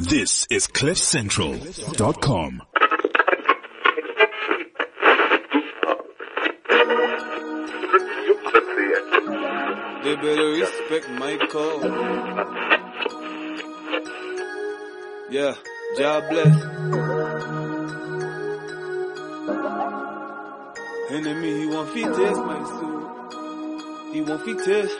This is CliffCentral.com. They better respect my code. Yeah, God bless. Enemy, he won't feed this, my soul. He won't feed this.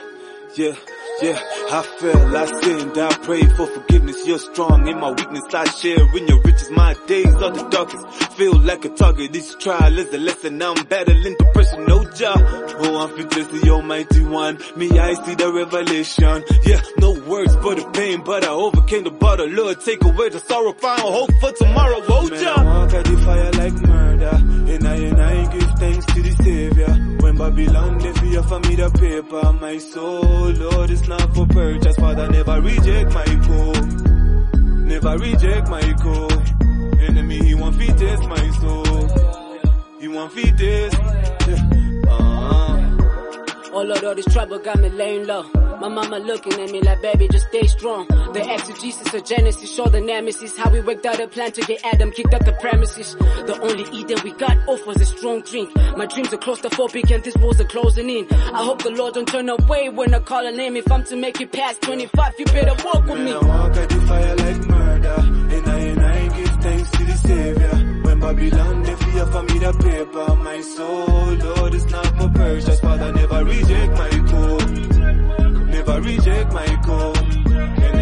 Yeah, yeah, I fell, I sinned, I prayed for forgiveness. You're strong in my weakness, I share in your riches. My days are the darkest, feel like a target. This trial is a lesson, I'm battling depression, no job. Oh, I'm to the almighty one. Me, I see the revelation. Yeah, no words for the pain, but I overcame the battle. Lord, take away the sorrow, find hope for tomorrow. Oh, Man, I walk at the fire like murder, and I and I give thanks to the Savior. When Babylon they fear for me the paper, my soul, Lord, it's not for purchase. Father, never reject my call, never reject my call. Enemy, he want feed test my soul, he want feed test. Yeah. Uh-huh. Oh Lord, all this trouble got me laying low. My mama looking at me like, baby, just stay strong. The exegesis of Genesis, show the nemesis. How we worked out a plan to get Adam kicked out the premises. The only Eden we got off was a strong drink. My dreams are claustrophobic and this walls are closing in. I hope the Lord don't turn away when I call a name. If I'm to make it past 25, you better walk with me. When I walk at the fire like murder, and I and I give thanks to the Savior. When Babylon they fear for me the paper, my soul, Lord, it's not for purchase. Father, never reject my call, never reject my call.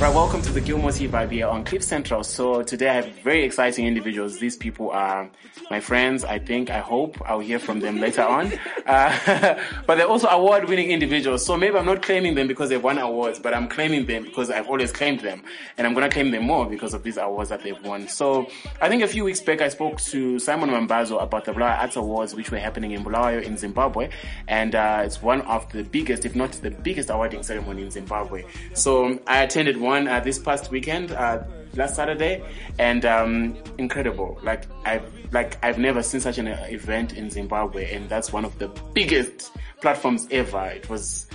Right, welcome to the Gilmore Tea Vibe here on Cliff Central. So today I have very exciting individuals. These people are my friends. I think, I hope I'll hear from them later on. Uh, but they're also award-winning individuals. So maybe I'm not claiming them because they've won awards, but I'm claiming them because I've always claimed them. And I'm going to claim them more because of these awards that they've won. So I think a few weeks back I spoke to Simon Mambazo about the Bulawayo Arts Awards, which were happening in Bulawayo in Zimbabwe. And uh, it's one of the biggest, if not the biggest awarding ceremony in Zimbabwe. So I attended one uh, this past weekend, uh, last Saturday, and um, incredible. Like I've like I've never seen such an event in Zimbabwe, and that's one of the biggest platforms ever. It was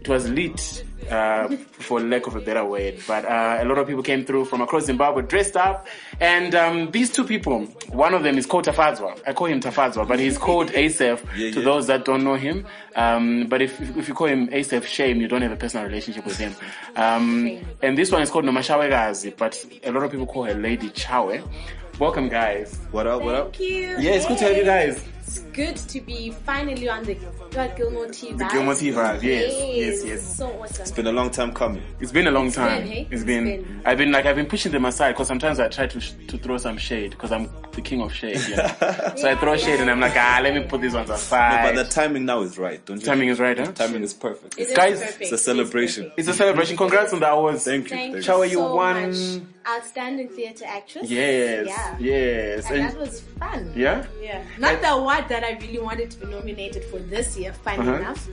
it was lit, uh, for lack of a better word. But uh, a lot of people came through from across Zimbabwe dressed up, and um, these two people, one of them is called Tafadzwa. I call him Tafadzwa, but he's called ASAPH Yeah, to yeah. those that don't know him. Um, but if if you call him ASAPH Shame, you don't have a personal relationship with him. Um, and this one is called Nomashawekazi, but a lot of people call her Lady Tshawe. Welcome, guys. What up? What up? Thank you. Yeah, it's good to have you guys. It's good to be finally on the God Gilmore TV. The Gilmore Tea vibe. Yes, yes, yes. So awesome. It's been a long time coming. It's been a long It's time. been, hey? It's It's been, been. I've been like, I've been pushing them aside because sometimes I try to, sh- to throw some shade because I'm the king of shade, you know? so I throw shade and I'm like, ah, let me put these ones No, aside. but the timing now is right, don't you? Timing is right, huh? Timing is perfect. It is Guys, perfect. It's a celebration. It is It's a celebration. Congrats on the awards. Thank you. Thank Thank you Tshawe, you so won- much. Outstanding theatre actress. Yes, Yeah. yes. And, And- that was fun. yeah? Yeah. Not the award that I really wanted to be nominated for this year, funny Uh-huh. enough.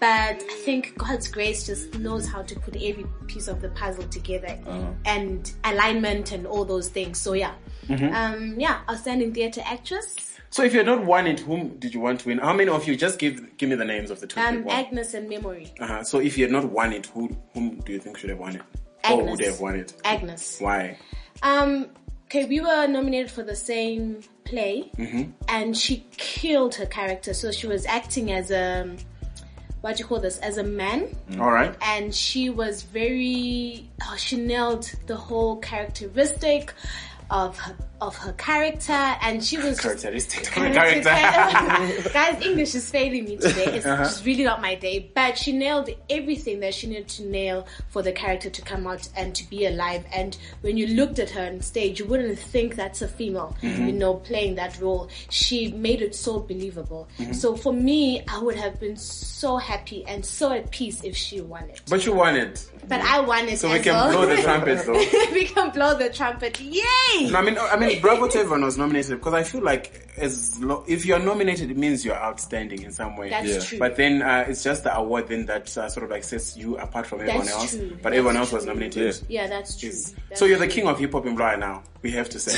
But I think God's grace just knows how to put every piece of the puzzle together Uh-huh. and alignment and all those things. So yeah. Mm-hmm. Um, yeah, outstanding theatre actress. So if you had not won it, whom did you want to win? How many of you? Just give give me the names of the two Um. Agnes and Memory. uh-huh. So if you had not won it, who whom do you think should have won it? Or Agnes. would have won it? Agnes. Why? Um, okay, we were nominated for the same play, Mm-hmm. and she killed her character. So she was acting as a what do you call this? As a man, All right. and she was very. Oh, she nailed the whole characteristic of her, of her character, and she was Characteristic of the character. Guys, English is failing me today. It's Uh-huh. just really not my day. But she nailed everything that she needed to nail for the character to come out and to be alive. And when you looked at her on stage, you wouldn't think that's a female, Mm-hmm. you know, playing that role. She made it so believable. Mm-hmm. So for me, I would have been so happy and so at peace if she won it. But you won it. But I won it So we can well. blow the trumpet, though. we can blow the trumpet. Yay! No, I mean, I mean, bravo to everyone who's nominated because I feel like as lo- if you're nominated, it means you're outstanding in some way. That's Yeah. true. But then uh, it's just the award then that uh, sort of like sets you apart from everyone That's else. true. But That's everyone else was nominated. yeah, that's true. That's So you're the king of hip hop in Blair now. We have to say.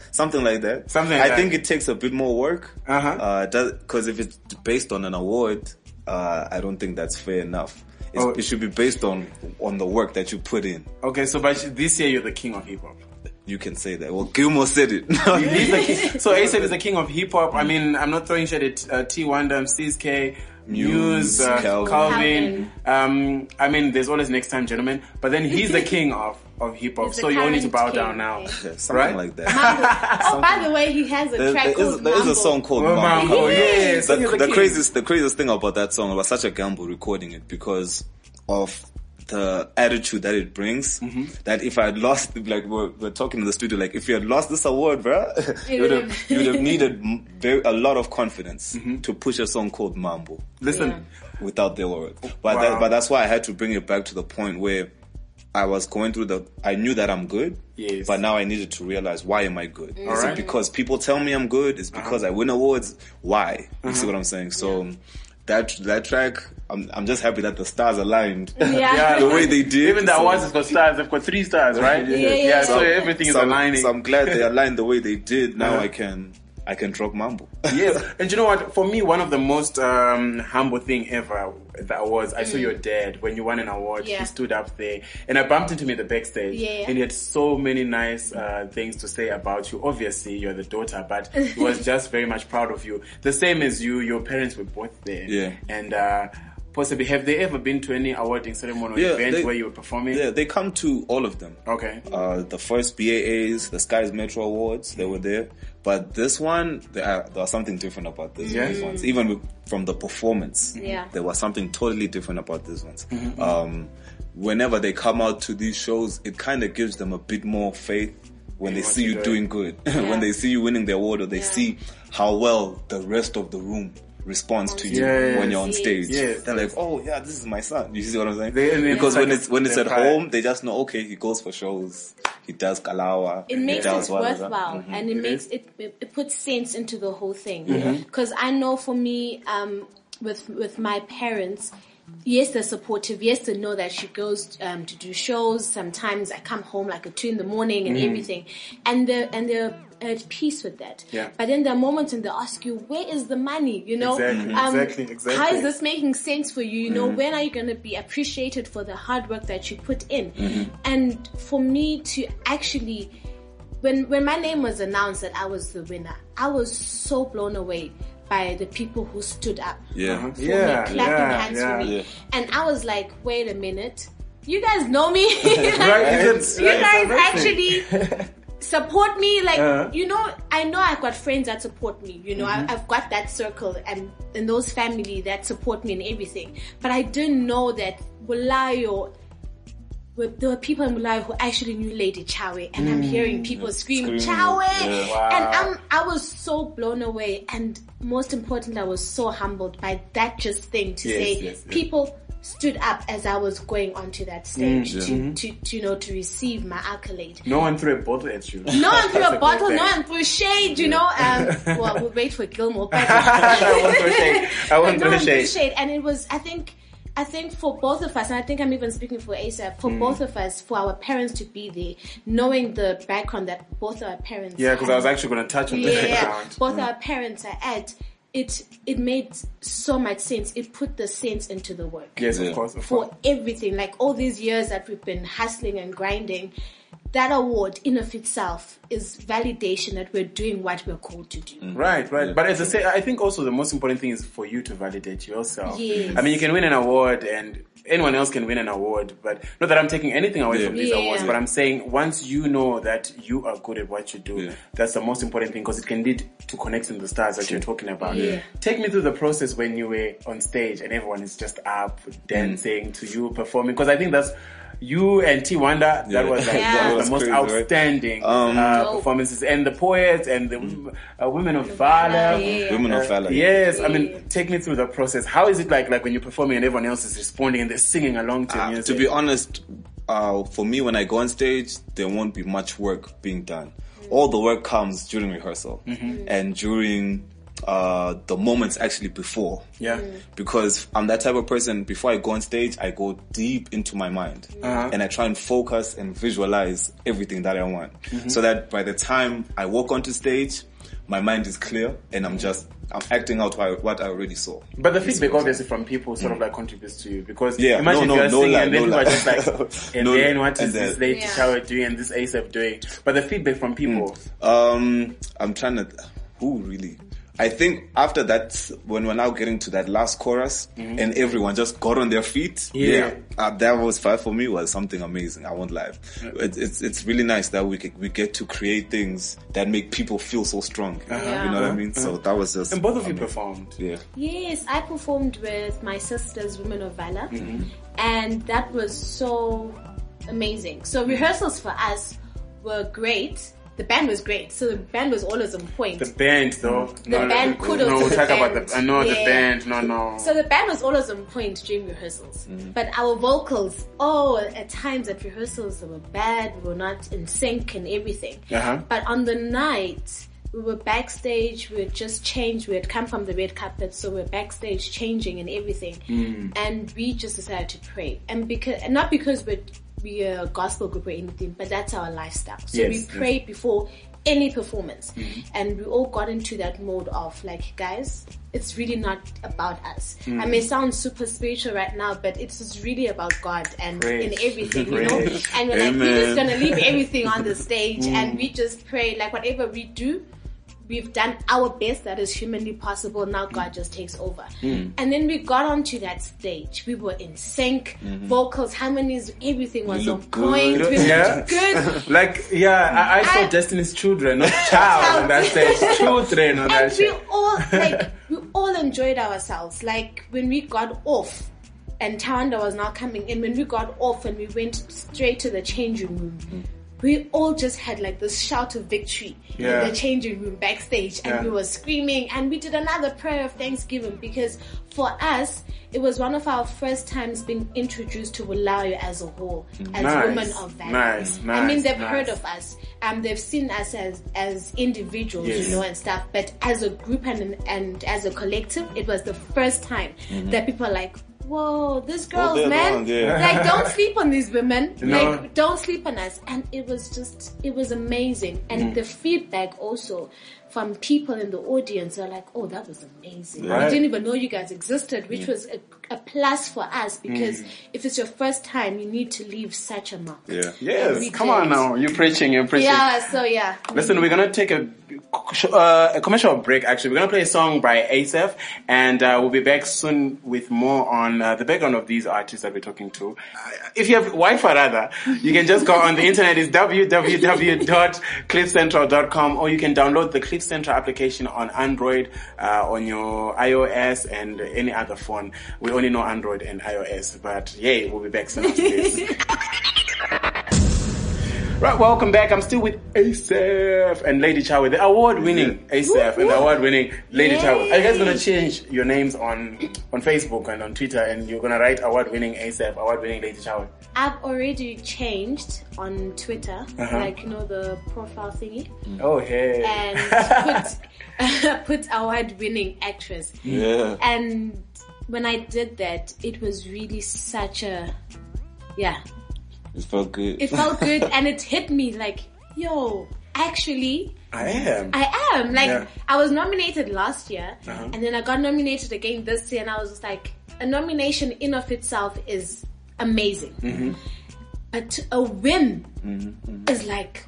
Something like that. Something like I that. think it takes a bit more work. Uh-huh. Uh, because if it's based on an award, uh, I don't think that's fair enough. It's, Oh. It should be based on on the work that you put in. Okay, so but this year you're the king of hip hop. You can say that. Well, Gilmore said it. He's the king. So ASAPH is the king of hip hop. I mean, I'm not throwing shade at uh, T Wonder, CSK, Muse, uh, Calvin. Calvin. Um, I mean, there's always next time, gentlemen. But then he's the king of of hip hop. So you all need to bow current down now. yeah. Yeah, something Right? like that. oh, by the way, he has a There, track there is, called there is a Mambo. song called Oh, Mambo. Mambo, yes. the, the the craziest the craziest thing about that song was such a gamble recording it because of the attitude that it brings Mm-hmm. that if I had lost like we're, we're talking in the studio like if you had lost this award bro you would have you would have needed very, a lot of confidence Mm-hmm. to push a song called Mambo. Listen, Yeah. without the award but Wow. that, but that's why I had to bring it back to the point where I was going through the I knew that I'm good Yes. but now I needed to realize why am I good? Is Alright. it because people tell me I'm good? Is because I win awards? Why? You see what I'm saying? So that that track I'm I'm just happy that the stars aligned Yeah. the way they did even the so- awards has got stars. They've got three stars, right? Yeah, yeah, yeah. so everything is so, I'm- aligning. so I'm glad they aligned the way they did now Uh-huh. I can I can drop mambo yes, and you know what? For me, one of the most um, humble thing ever at the awards. I saw your dad when you won an award. Yeah. He stood up there, and I bumped into him at the backstage. Yeah. and he had so many nice uh, things to say about you. Obviously, you're the daughter, but he was just very much proud of you. The same as you. Your parents were both there. Yeah. and. Uh, Possibly, have they ever been to any awarding ceremony or Yeah, event they- where you were performing? yeah they come to all of them Okay. uh, the first BAAs, the Skyz Metro Awards, they were there. But this one, there, are, there was something different about this Yeah. these ones. Even with, from the performance, Yeah. there was something totally different about these ones. Mm-hmm. Um, whenever they come out to these shows, it kind of gives them a bit more faith when they see you're doing. doing good, when they see you winning the award, or they Yeah. see how well the rest of the room responds to you Yes. when you're on stage. Yes. They're like, "Oh yeah, this is my son." You see what I'm saying? They- because like when it's when it's at home, they just know okay, he goes for shows, he does kalawa, it he makes it whatever. worthwhile Mhm. and it, It makes it, it it puts sense into the whole thing Mm-hmm. because i know for me um with with my parents yes they're supportive. Yes they know that she goes um, to do shows. Sometimes i come home like at two in the morning and everything. And they're and they're at peace with that. Yeah. but then there are moments when they ask you where is the money? You know? Exactly, um, exactly, exactly. how is this making sense for you? You know Mm-hmm. when are you going to be appreciated for the hard work that you put in? Mm-hmm. and for me to actually when when my name was announced that I was the winner, I was so blown away by the people who stood up Yeah. Uh-huh. for Yeah, me, clapping yeah, hands yeah. for me. Yeah. And I was like, wait a minute, you guys know me? Right, it's- you it's guys amazing. actually support me like Uh-huh. you know i know i've got friends that support me you know Mm-hmm. I, i've got that circle and and those family that support me and everything but i didn't know that Bulawayo there were people in Bulawayo who actually knew Lady Tshawe, and I'm hearing people scream Screaming, Tshawe, yeah. Wow. and I'm I was so blown away, and most importantly, I was so humbled by that just thing to Yes, say yes, yes. people stood up as I was going onto that stage Mm, to, to, to you know to receive my accolade. No one threw a bottle at you. No one threw a a bottle, no one threw shade, you know. Um, well, we'll wait for Gilmore. But I won't throw shade. I won't throw shade, and it was I think. I think for both of us, and I think I'm even speaking for ASAPH, Mm. for both of us, for our parents to be there, knowing the background that both our parents Yeah, because I was actually going to touch on the background. yeah, background. both our parents are at, it it made so much sense. It put the sense into the work Yes, Yeah. of course, of for course. everything. Like all these years that we've been hustling and grinding, that award in of itself is validation that we're doing what we're called to do. Mm. Right, right. But as I say, I think also the most important thing is for you to validate yourself. Yes. I mean, you can win an award and anyone else can win an award, but not that I'm taking anything away Yeah. from these Yeah. awards, but I'm saying once you know that you are good at what you do, Yeah. that's the most important thing because it can lead to connecting the stars that you're talking about. Yeah. Take me through the process when you were on stage and everyone is just up dancing mm. to you performing because I think that's you and T Wanda, that was like Yeah. That was the most crazy, right? outstanding Um, uh, performances, and the poets and the uh, women of valor. Yeah. Women of valor. Yes, I mean, take me through the process. How is it like, like when you're performing and everyone else is responding and they're singing along to your Uh, music? to be honest, uh, for me, when I go on stage, there won't be much work being done. All the work comes during rehearsal and during uh, the moments actually before. yeah, Because I'm that type of person, before I go on stage, I go deep into my mind Uh-huh. and I try and focus and visualize everything that I want. So that by the time I walk onto stage, my mind is clear and I'm just I'm acting out what I, already saw. But the feedback obviously from people sort of like contributes to you because Yeah, imagine no, if you're no, no singing lie, and then no people are lie. just like, and No, then what and is this then- lady Yeah. Tshawe doing and this ASAPH doing? But the feedback from people, Um, I'm trying to. Who really? I think after that, when we're now getting to that last chorus, and everyone just got on their feet, Mm-hmm. Yeah. uh, that was five for me was something amazing. I won't lie. It's, it's it's really nice that we get, we get to create things that make people feel so strong. Yeah. You know what I mean? So that was just and both of you performed. Yeah. Yes, I performed with my sisters, Women of Valor, Mm-hmm. and that was so amazing. So rehearsals for us were great. The band was great, so the band was always on point. The band though, The band, kudos no, we'll talk about band. the. I know the band. No, no. So the band was always on point during rehearsals. But our vocals, oh, at times at rehearsals they were bad, we were not in sync and everything. Uh-huh. But on the night, we were backstage, we had just changed, we had come from the red carpet, so we we're backstage changing and everything. And we just decided to pray. And because, and not because we're, we're a gospel group or anything, but that's our lifestyle. So Yes, we yes. pray before any performance. Mm-hmm. And we all got into that mode of like, guys, it's really not about us. Mm. I may sound super spiritual right now, but it's just really about God and Praise. in everything, you know? And we're like, we're just gonna leave everything on the stage and mm. we just pray like whatever we do, we've done our best that is humanly possible. Now God just takes over. Hmm. And then we got onto that stage. We were in sync, mm-hmm. vocals, harmonies, everything was on point. good. We Yeah. good. like yeah, I, I saw I- Destiny's Children, not child on that stage. Children on that and we stage. all like we all enjoyed ourselves. Like when we got off and Tanda was now coming in, when we got off and we went straight to the changing room, hmm. We all just had like this shout of victory Yeah. in the changing room backstage and Yeah. we were screaming and we did another prayer of thanksgiving because for us it was one of our first times being introduced to Bulawayo as a whole, as Nice. women of valor. Nice, nice, I mean they've nice. heard of us. Um, they've seen us as as individuals, Yes. you know, and stuff. But as a group and and as a collective, it was the first time that people are like, "Whoa, this girls, they're man! yeah. Like, don't sleep on these women. No. Like, don't sleep on us." And it was just, it was amazing. And the feedback also from people in the audience are like, "Oh, that was amazing. Right. We didn't even know you guys existed," which was a, a plus for us because if it's your first time, you need to leave such a mark. Yeah. Yes, We come on now. You're preaching, you're preaching. Yeah. So yeah. Listen, we're gonna take a uh, a commercial break. Actually, we're gonna play a song by ASAPH, and uh, we'll be back soon with more on uh, the background of these artists that we're talking to. Uh, if you have Wi-Fi, rather, you can just go on the internet. It's www.cliffcentral.com, or you can download the Central application on Android, uh, on your iOS, and any other phone. We only know Android and iOS, but yay, we'll be back soon. Right, welcome back. I'm still with ASAPH and Lady Tshawe, the award-winning ASAPH and the award-winning Lady Tshawe. Are you guys gonna change your names on on Facebook and on Twitter, and you're gonna write award-winning ASAPH, award-winning Lady Tshawe? I've already changed on Twitter, Uh-huh. like you know the profile thingy, Oh hey. and put put award winning actress. Yeah. And when I did that, it was really such a yeah. It felt good. It felt good, and it hit me like, yo, actually, I am. I am. Like, Yeah. Uh-huh. I was nominated last year, and then I got nominated again this year, and I was just like, a nomination in of itself is amazing. Mm-hmm. But a win is like,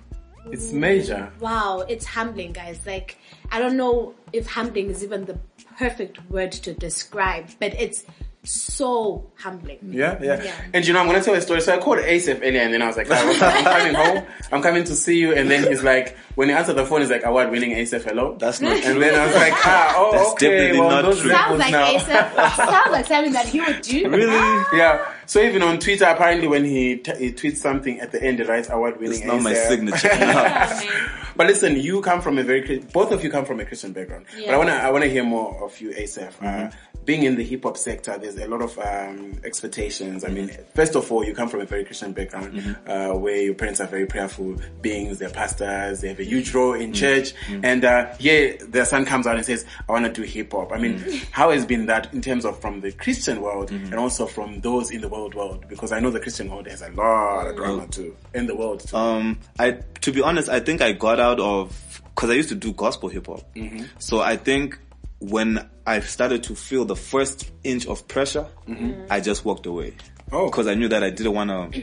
it's major. wow, it's humbling, guys. Like, I don't know if humbling is even the perfect word to describe, but it's so humbling. Yeah, yeah, Yeah. And you know, I'm gonna tell a story. So I called ASAPH earlier, and then I was like, "Ah. I'm coming home. I'm coming to see you." And then he's like, when he answered the phone, he's like, "Award-winning ASAPH, hello." That's not And true. then I was like, "Ah, oh, That's okay. definitely well, not those true. Sounds like now." Asa, sounds like something that he would do. Really? Yeah. So even on Twitter, apparently when he, t- he tweets something at the end, he writes award-winning. It's not my ASAPH. signature. But listen, you come from a very Chri- both of you come from a Christian background. But I wanna I wanna hear more of you, ASAPH. Uh, being in the hip hop sector, there's a lot of um, expectations. I mean, first of all, you come from a very Christian background uh, where your parents are very prayerful beings. They're pastors. They have a huge role in church. And uh, yeah, their son comes out and says, "I want to do hip hop." I mean, how has been that in terms of from the Christian world and also from those in the world world? Because I know the Christian world has a lot of drama too in the world too. Um, I to be honest, I think I got out of because I used to do gospel hip hop. Mm-hmm. So I think when I started to feel the first inch of pressure, mm-hmm. I just walked away. Oh. because I knew that I didn't want to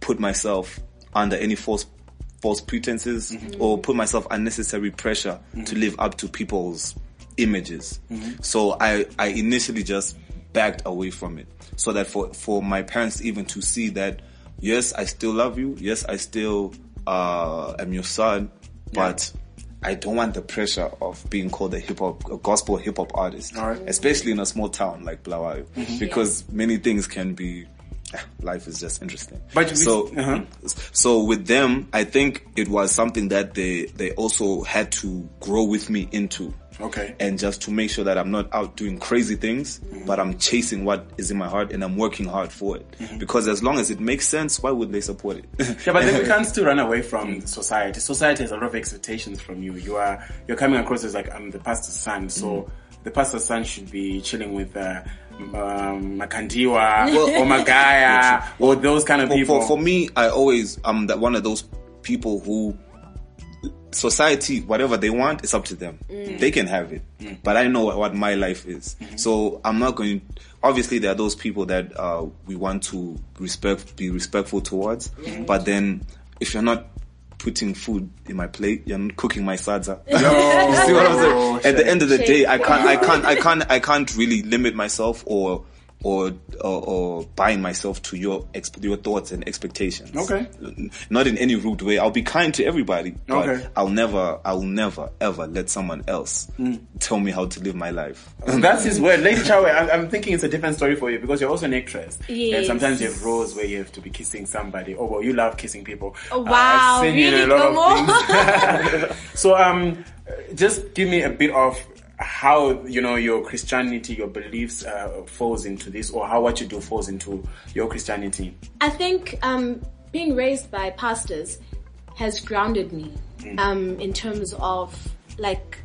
put myself under any false false pretenses mm-hmm. or put myself unnecessary pressure to live up to people's images. So I I initially just backed away from it so that for for my parents even to see that yes I still love you. Yes I still uh, am your son. But I don't want the pressure of being called a hip hop, a gospel hip hop artist, Alright. especially in a small town like Bulawayo, because many things can be. Life is just interesting. But we- so, uh-huh. so with them, I think it was something that they they also had to grow with me into. Okay. And just to make sure that I'm not out doing crazy things, mm-hmm. but I'm chasing what is in my heart and I'm working hard for it. Mm-hmm. Because as long as it makes sense, why would they support it? Yeah, but then we can't still run away from society. Society has a lot of expectations from you. You are you're coming across as like I'm the pastor's son, so mm-hmm. The pastor's son should be chilling with uh, um, Makandiwa or Magaya or those kind of for, people. for, for me, I always I'm that one of those people who society whatever they want it's up to them. They can have it. But i know what, what my life is. So i'm not going obviously there are those people that uh, we want to respect be respectful towards. But then if you're not putting food in my plate. You're not cooking my sadza. You see what i'm saying? At the end of the day i can't i can't i can't i can't really limit myself or or or, or bind myself to your exp- your thoughts and expectations. Okay. Not in any rude way. I'll be kind to everybody, but Okay. I'll never, I'll never ever let someone else tell me how to live my life. That's his word. Lady Tshawe, I'm, I'm thinking it's a different story for you because you're also an actress. And sometimes you have roles where you have to be kissing somebody. Oh, well, you love kissing people. Oh, Uh, wow, I've seen you in a lot of so, um, just give me a bit of how, you know, your Christianity, your beliefs, uh, falls into this or how what you do falls into your Christianity. I think um, being raised by pastors has grounded me um, in terms of like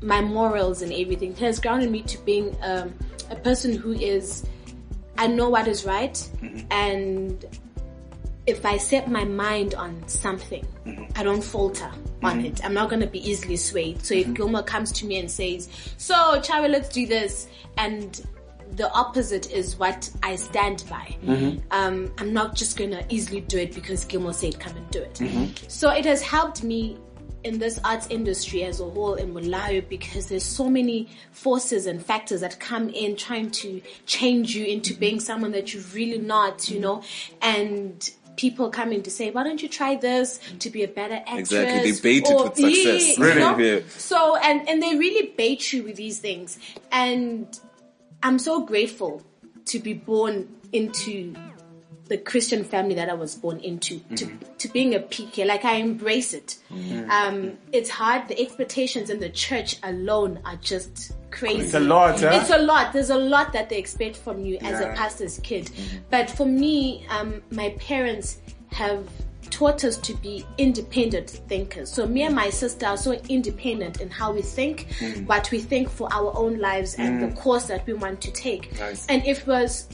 my morals and everything. It has grounded me to being um, a person who is, I know what is right, and if I set my mind on something, I don't falter on mm-hmm. it. I'm not going to be easily swayed. So if mm-hmm. Gilmore comes to me and says, so Tshawe, let's do this, and the opposite is what I stand by. Mm-hmm. Um, I'm not just going to easily do it because Gilmore said come and do it. So it has helped me in this arts industry as a whole in Bulawayo because there's so many forces and factors that come in trying to change you into being someone that you're really not, you know, and people coming to say, why don't you try this to be a better actress? Exactly, they bait it with success. you Really? know? Yeah. So, and, and they really bait you with these things. And I'm so grateful to be born into the Christian family that I was born into, to, mm-hmm. to being a PK. Like I embrace it. Mm-hmm. Um, it's hard. The expectations in the church alone are just crazy. It's a lot, huh? It's a lot. There's a lot that they expect from you as a pastor's kid. Mm-hmm. But for me, um, my parents have taught us to be independent thinkers. So me and my sister are so independent in how we think, what we think for our own lives and the course that we want to take. Nice. And if it was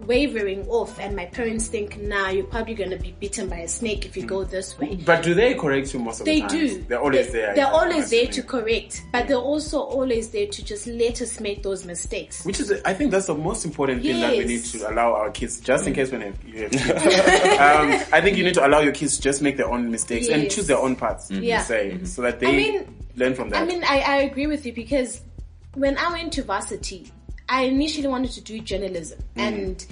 wavering off and my parents think, nah, you're probably going to be bitten by a snake if you go this way. But do they correct you most of They the time? They do. They're always They- there. They're I'm always there to correct, but they're also always there to just let us make those mistakes. Which is, I think that's the most important thing that we need to allow our kids, just in mm. case when you have kids. um, I think you need to allow your kids to just make their own mistakes and choose their own paths, mm-hmm. you Yeah. say, mm-hmm. so that they I mean- learn from that. I mean, I, I agree with you because when I went to varsity, I initially wanted to do journalism mm. and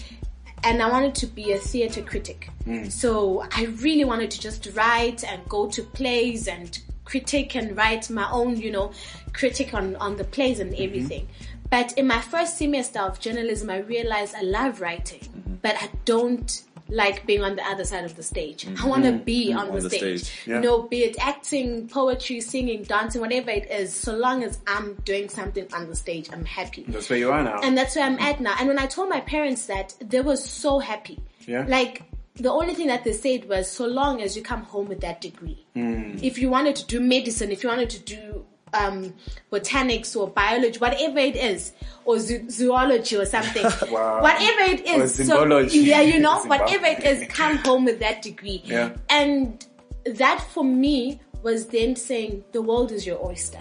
and I wanted to be a theater critic. Mm. So I really wanted to just write and go to plays and critique and write my own, you know, critic on, on the plays and mm-hmm. everything. But in my first semester of journalism, I realized I love writing, mm-hmm. but I don't like being on the other side of the stage. I want to be on, On the, the stage. stage. Yeah. You know, be it acting, poetry, singing, dancing, whatever it is, so long as I'm doing something on the stage, I'm happy. that's where you are now. And that's where I'm at now. And when I told my parents that, they were so happy. Yeah. Like, the only thing that they said was, so long as you come home with that degree. Hmm. If you wanted to do medicine, if you wanted to do um, botanics or biology, whatever it is, or zo- zoology or something, Wow. whatever it is. So, yeah, you know, whatever it is, come home with that degree. Yeah. And that for me was then saying the world is your oyster.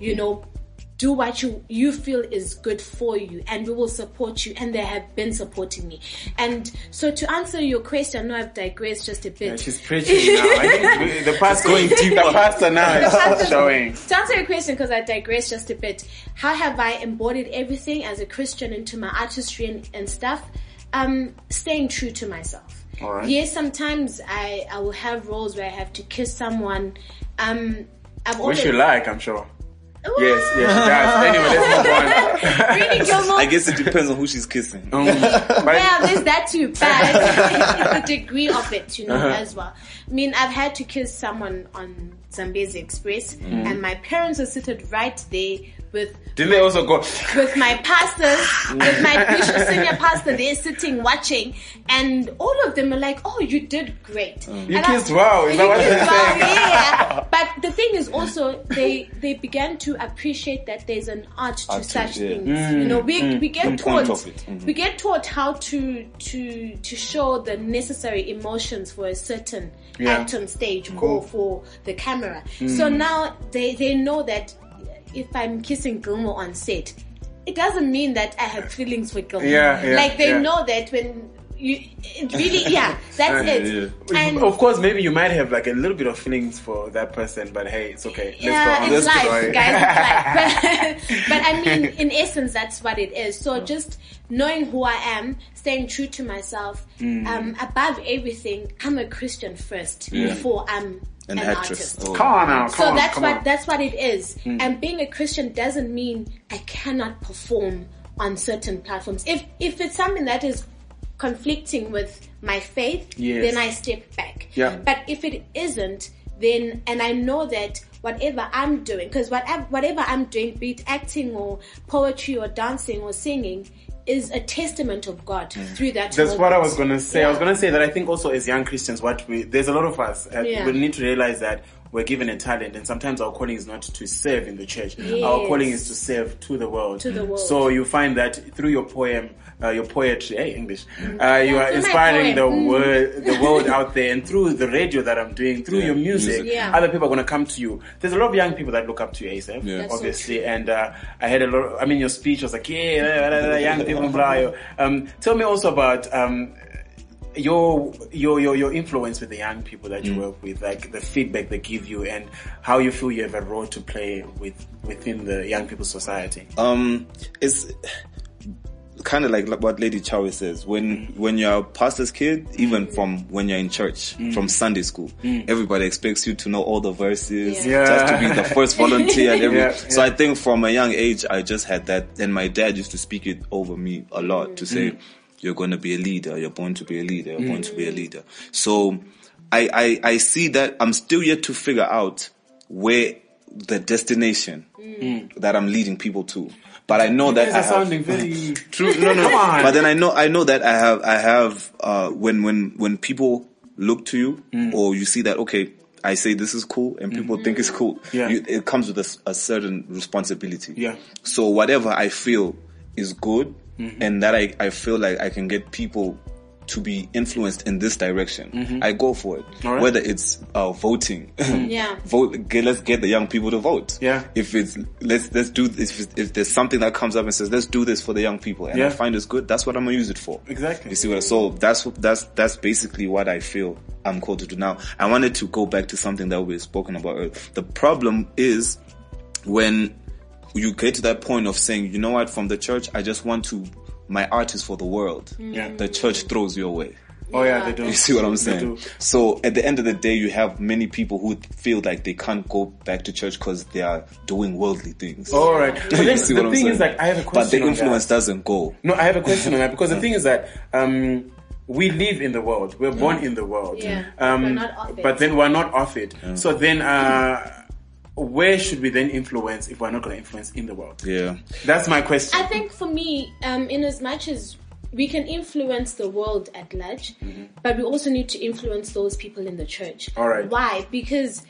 You know, do what you you feel is good for you and we will support you and they have been supporting me and so to answer your question no i've digressed just a bit Yeah, she's preaching now. The pastor going deep. The pastor now Pastor- showing. To answer your question, because I digressed just a bit, how have I embodied everything as a Christian into my artistry and, and stuff? Um, staying true to myself. All right. Yes, sometimes I, I will have roles where I have to kiss someone. Um, I've Which always you like, I'm sure. Yes, yes, she does. Anyway, let's move on. Gilmore? I guess it depends on who she's kissing. Um, but Well, there's that too, but the degree of it, you know, Uh-huh. as well. I mean, I've had to kiss someone on Zambezi Express, Mm. and my parents were seated right there with didn't they also go? with my pastors, with my bishop, senior pastor They're sitting watching, and all of them are like, "Oh, you did great." Mm. You And kissed wow, is that what they're saying? yeah. But the thing is also they they began to appreciate that there's an art to Art such yeah. things. Mm, You know, we mm, we get mm, taught of it, mhm. we get taught how to to to show the necessary emotions for a certain Yeah. act on stage Cool. or for the camera. So now they they know that if I'm kissing Gilmore on set, it doesn't mean that I have feelings for Gilmore. Yeah, yeah, like they yeah. know that when you it really yeah that's Yeah, it. And of course, maybe you might have like a little bit of feelings for that person, but hey, it's okay. Let's yeah, go on. it's Let's life, go guys. It's life. But, but I mean, in essence, that's what it is. So just knowing who I am, staying true to myself, Mm. um, above everything, I'm a Christian first before I'm An an, actress. artist. Oh. Come on now, come So on, that's come what on. that's what it is. Mm. And being a Christian doesn't mean I cannot perform on certain platforms. If if it's something that is conflicting with my faith, Yes. then I step back. Yeah. But if it isn't, then and I know that whatever I'm doing, because whatever whatever I'm doing, be it acting or poetry or dancing or singing, is a testament of God through that. Mm. That's what I was gonna say. I was gonna say that I think also as young Christians, what we there's a lot of us. Uh, Yeah. We need to realize that we're given a talent, and sometimes our calling is not to serve in the church. Our calling is to serve to the world. To the world. So you find that through your poem. Uh, your poetry, hey English, uh, you Mm. Yeah, are inspiring the poem. Mm. the world out there, and through the radio that I'm doing, through your music, music. Yeah. other people are gonna come to you. There's a lot of young people that look up to you, ASAPH, Yeah. That's so obviously, and uh, I had a lot. Of, I mean, your speech was like, yeah, blah, blah, blah, young people, blah. Um, tell me also about um, your your your your influence with the young people that you work with, like the feedback they give you, and how you feel you have a role to play with within the young people's society. Um, it's kind of like what Lady Tshawe says. When when you're a pastor's kid, even mm. from when you're in church, mm. from Sunday school, mm. everybody expects you to know all the verses, Yeah. just to be the first volunteer and everything. Yeah, So I think from a young age, I just had that. And my dad used to speak it over me a lot to say, "You're going to be a leader. You're born to be a leader. You're born to be a leader." So I, I I see that I'm still yet to figure out where the destination that I'm leading people to. But I know that You I guys have, sounding very true. No, no, come on. but then I know I know that I have I have uh, when when when people look to you Mm. or you see that okay I say this is cool and people think it's cool Yeah. you, it comes with a certain responsibility Yeah. so whatever I feel is good Mm-hmm. and that I, I feel like I can get people to be influenced in this direction I go for it Mm-hmm. All right. whether it's uh, voting Yeah. vote get, let's get the young people to vote Yeah. if it's let's let's do this if, if there's something that comes up and says let's do this for the young people and Yeah. I find it's good that's what I'm gonna use it for Exactly. you see what I, so that's what that's that's basically what I feel I'm called to do now I wanted to go back to something that we've spoken about earlier. the problem is when you get to that point of saying you know what from the church I just want to my art is for the world Yeah. the church throws you away Oh yeah, they do. you see what I'm saying? So at the end of the day, you have many people who feel like they can't go back to church because they are doing worldly things. All right. But You then see the what I'm thing is, like, I have a question. But question. the on influence that. doesn't go. No, I have a question on that because the thing is that um, we live in the world. We're born in the world. Yeah, Um, we're not of it. But then we're not of it. So then, uh, where should we then influence if we're not going to influence in the world? Yeah. That's my question. I think for me, um, in as much as we can influence the world at large, mm-hmm. but we also need to influence those people in the church. All right. Why? Because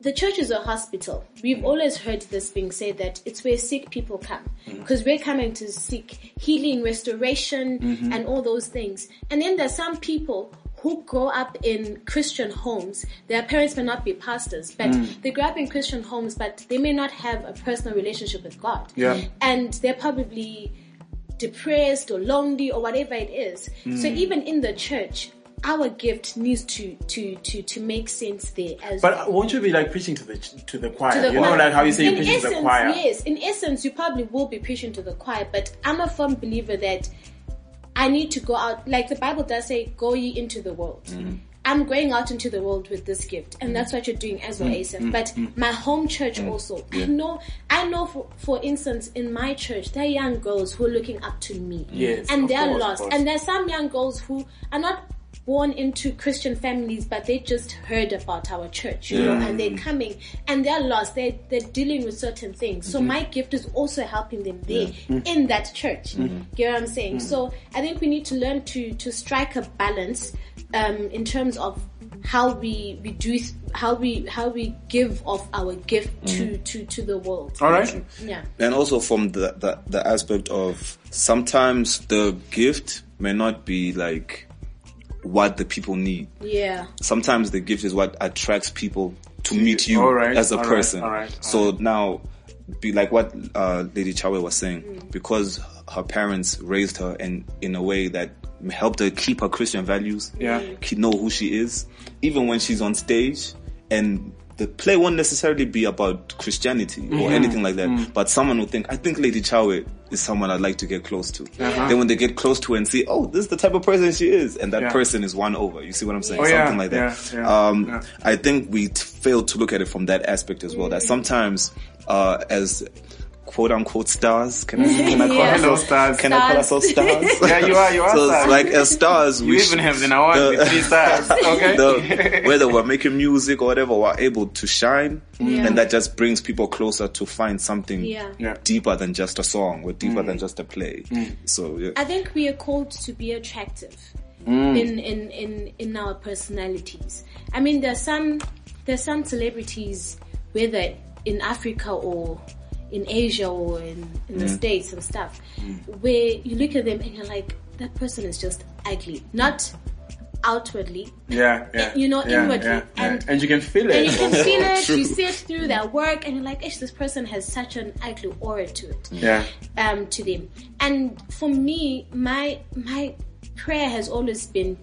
the church is a hospital. We've mm-hmm. always heard this being said that it's where sick people come. Mm-hmm. Because we're coming to seek healing, restoration, and all those things. And then there's some people who grow up in Christian homes, their parents may not be pastors, but Mm. they grow up in Christian homes, but they may not have a personal relationship with God. Yeah. And they're probably depressed or lonely or whatever it is. So Mm. even in the church, our gift needs to to to to make sense there as But well. won't you be like preaching to the to the choir? To the you know, like how you say in you're preaching to essence, the choir. Yes, in essence, you probably will be preaching to the choir, but I'm a firm believer that I need to go out, like the Bible does say, go ye into the world. Mm. I'm going out into the world with this gift, and that's what you're doing as well, Mm. Asaph. But my home church also, I know, I know. For, for instance, in my church, there are young girls who are looking up to me, Yes, and they're course, lost. And there's some young girls who are not born into Christian families, but they just heard about our church, you know, and they're coming and they're lost. They're, they're dealing with certain things. So mm-hmm. my gift is also helping them there mm-hmm. in that church. Mm-hmm. Get what I'm saying? So I think we need to learn to to strike a balance um, in terms of how we we do how we how we give of our gift to to to the world. All right. Yeah. and also from the, the the aspect of sometimes the gift may not be like what the people need. Yeah. Sometimes the gift is what attracts people to meet you All right, as a all right, person. all right, all so now, be like what uh, Lady Tshawe was saying, because her parents raised her in in a way that helped her keep her Christian values, Yeah. know who she is, even when she's on stage and. The play won't necessarily be about Christianity or Mm-hmm. anything like that, Mm. but someone will think, I think Lady Tshawe is someone I'd like to get close to. Uh-huh. Then when they get close to her and see, oh, this is the type of person she is, and that Yeah. person is won over. You see what I'm saying? Oh, yeah, Something like that. yeah, yeah, um, yeah. I think we t- fail to look at it from that aspect as well. That sometimes, uh, as quote unquote stars, can I, can I call Yeah. us Hello, all- stars. Can I call us all stars? Yeah, you are, you are so stars. like as stars, You we even have an award the- with three stars. Okay. the, whether we're making music or whatever, we're able to shine, Yeah. and that just brings people closer to find something Yeah. Yeah. deeper than just a song or deeper Mm. than just a play. So yeah. I think we are called to be attractive Mm. in, in, in, in our personalities. I mean, there's some there's some celebrities, whether in Africa or in Asia or in, in Mm. the States and stuff, where you look at them and you're like, that person is just ugly. Not outwardly, Yeah, yeah. You know, yeah, inwardly. yeah, yeah. And- and you can feel it. and you can feel it, you see it through their work, and you're like, Ish, this person has such an ugly aura to it Yeah. um, to them. And for me, my my prayer has always been,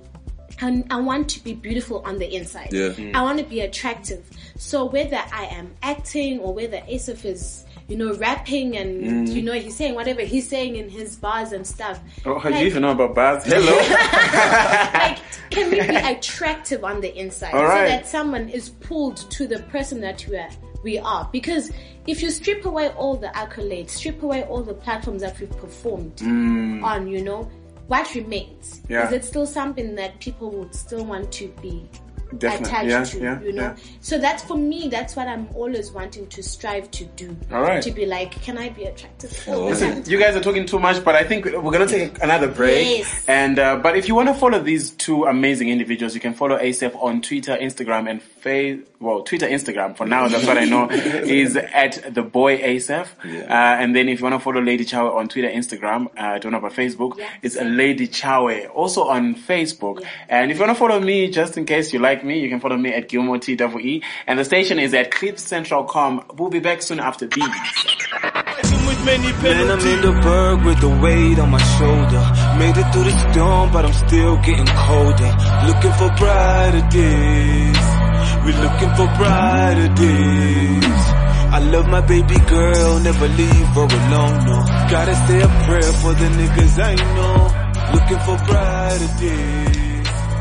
I, I want to be beautiful on the inside. Yeah. Mm. I want to be attractive. So whether I am acting or whether Asaph is, you know, rapping and mm. you know he's saying whatever he's saying in his bars and stuff. Oh, how do like, you even know about bars? Hello. like, can we be attractive on the inside All right. so that someone is pulled to the person that we are? We are because if you strip away all the accolades, strip away all the platforms that we've performed mm. on, you know, what remains? Yeah. Is it still something that people would still want to be Definitely. attached Yeah, to? yeah, you know, yeah. so that's for me. That's what I'm always wanting to strive to do. All right. To be like, can I be attractive? Oh, all? You guys are talking too much, but I think we're gonna take another break. Yes. And uh, but if you want to follow these two amazing individuals, you can follow ASAPH on Twitter, Instagram, and Face. Well, Twitter, Instagram for now. That's what I know is at the boy ASAPH. Uh, and then if you want to follow Lady Tshawe on Twitter, Instagram, uh, I don't know about Facebook. Yes. It's a Lady Tshawe also on Facebook. And if you want to follow me, just in case you like me, you can follow me at Gilmore T double E. And the station is at CliffCentral.com. We'll be back soon after these. Man, I'm in the with the weight on my shoulder. Made it through the storm, but I'm still getting colder. Looking for brighter days. We're looking for brighter days. I love my baby girl, never leave her alone, no. Gotta say a prayer for the niggas I know. Looking for brighter days.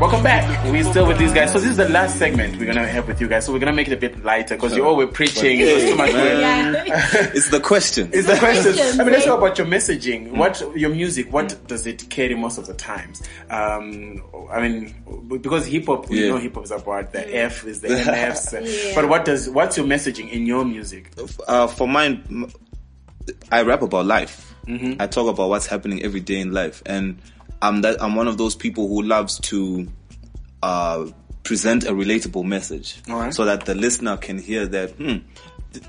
Welcome back. We're still with these guys. So this is the last segment we're gonna have with you guys. So we're gonna make it a bit lighter because you all were preaching. It was too much. Yeah. It's the question. It's the question. questions, I mean, let's talk about your messaging. What your music? What does it carry most of the times? Um, I mean, because hip hop, we Yeah. know hip hop is about the F is the MFs. Yeah. But what does what's your messaging in your music? uh, for mine, I rap about life. Mm-hmm. I talk about what's happening every day in life, and I'm that I'm one of those people who loves to uh, present a relatable message, Alright. so that the listener can hear that. Hmm,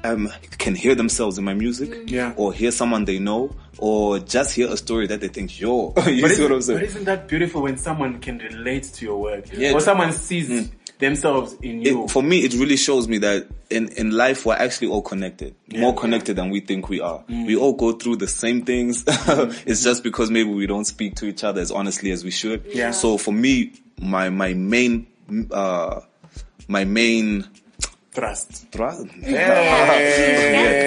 um, can hear themselves in my music, Yeah. or hear someone they know, or just hear a story that they think, yo, you But see what I'm isn't, but isn't that beautiful when someone can relate to your work? Yeah. Or someone sees themselves in you. It, for me, it really shows me that in, in life, we're actually all connected. More connected than we think we are. Mm. We all go through the same things. it's just because maybe we don't speak to each other as honestly as we should. Yeah. So for me, my, my main, uh, my main Trust. thrust, Yeah.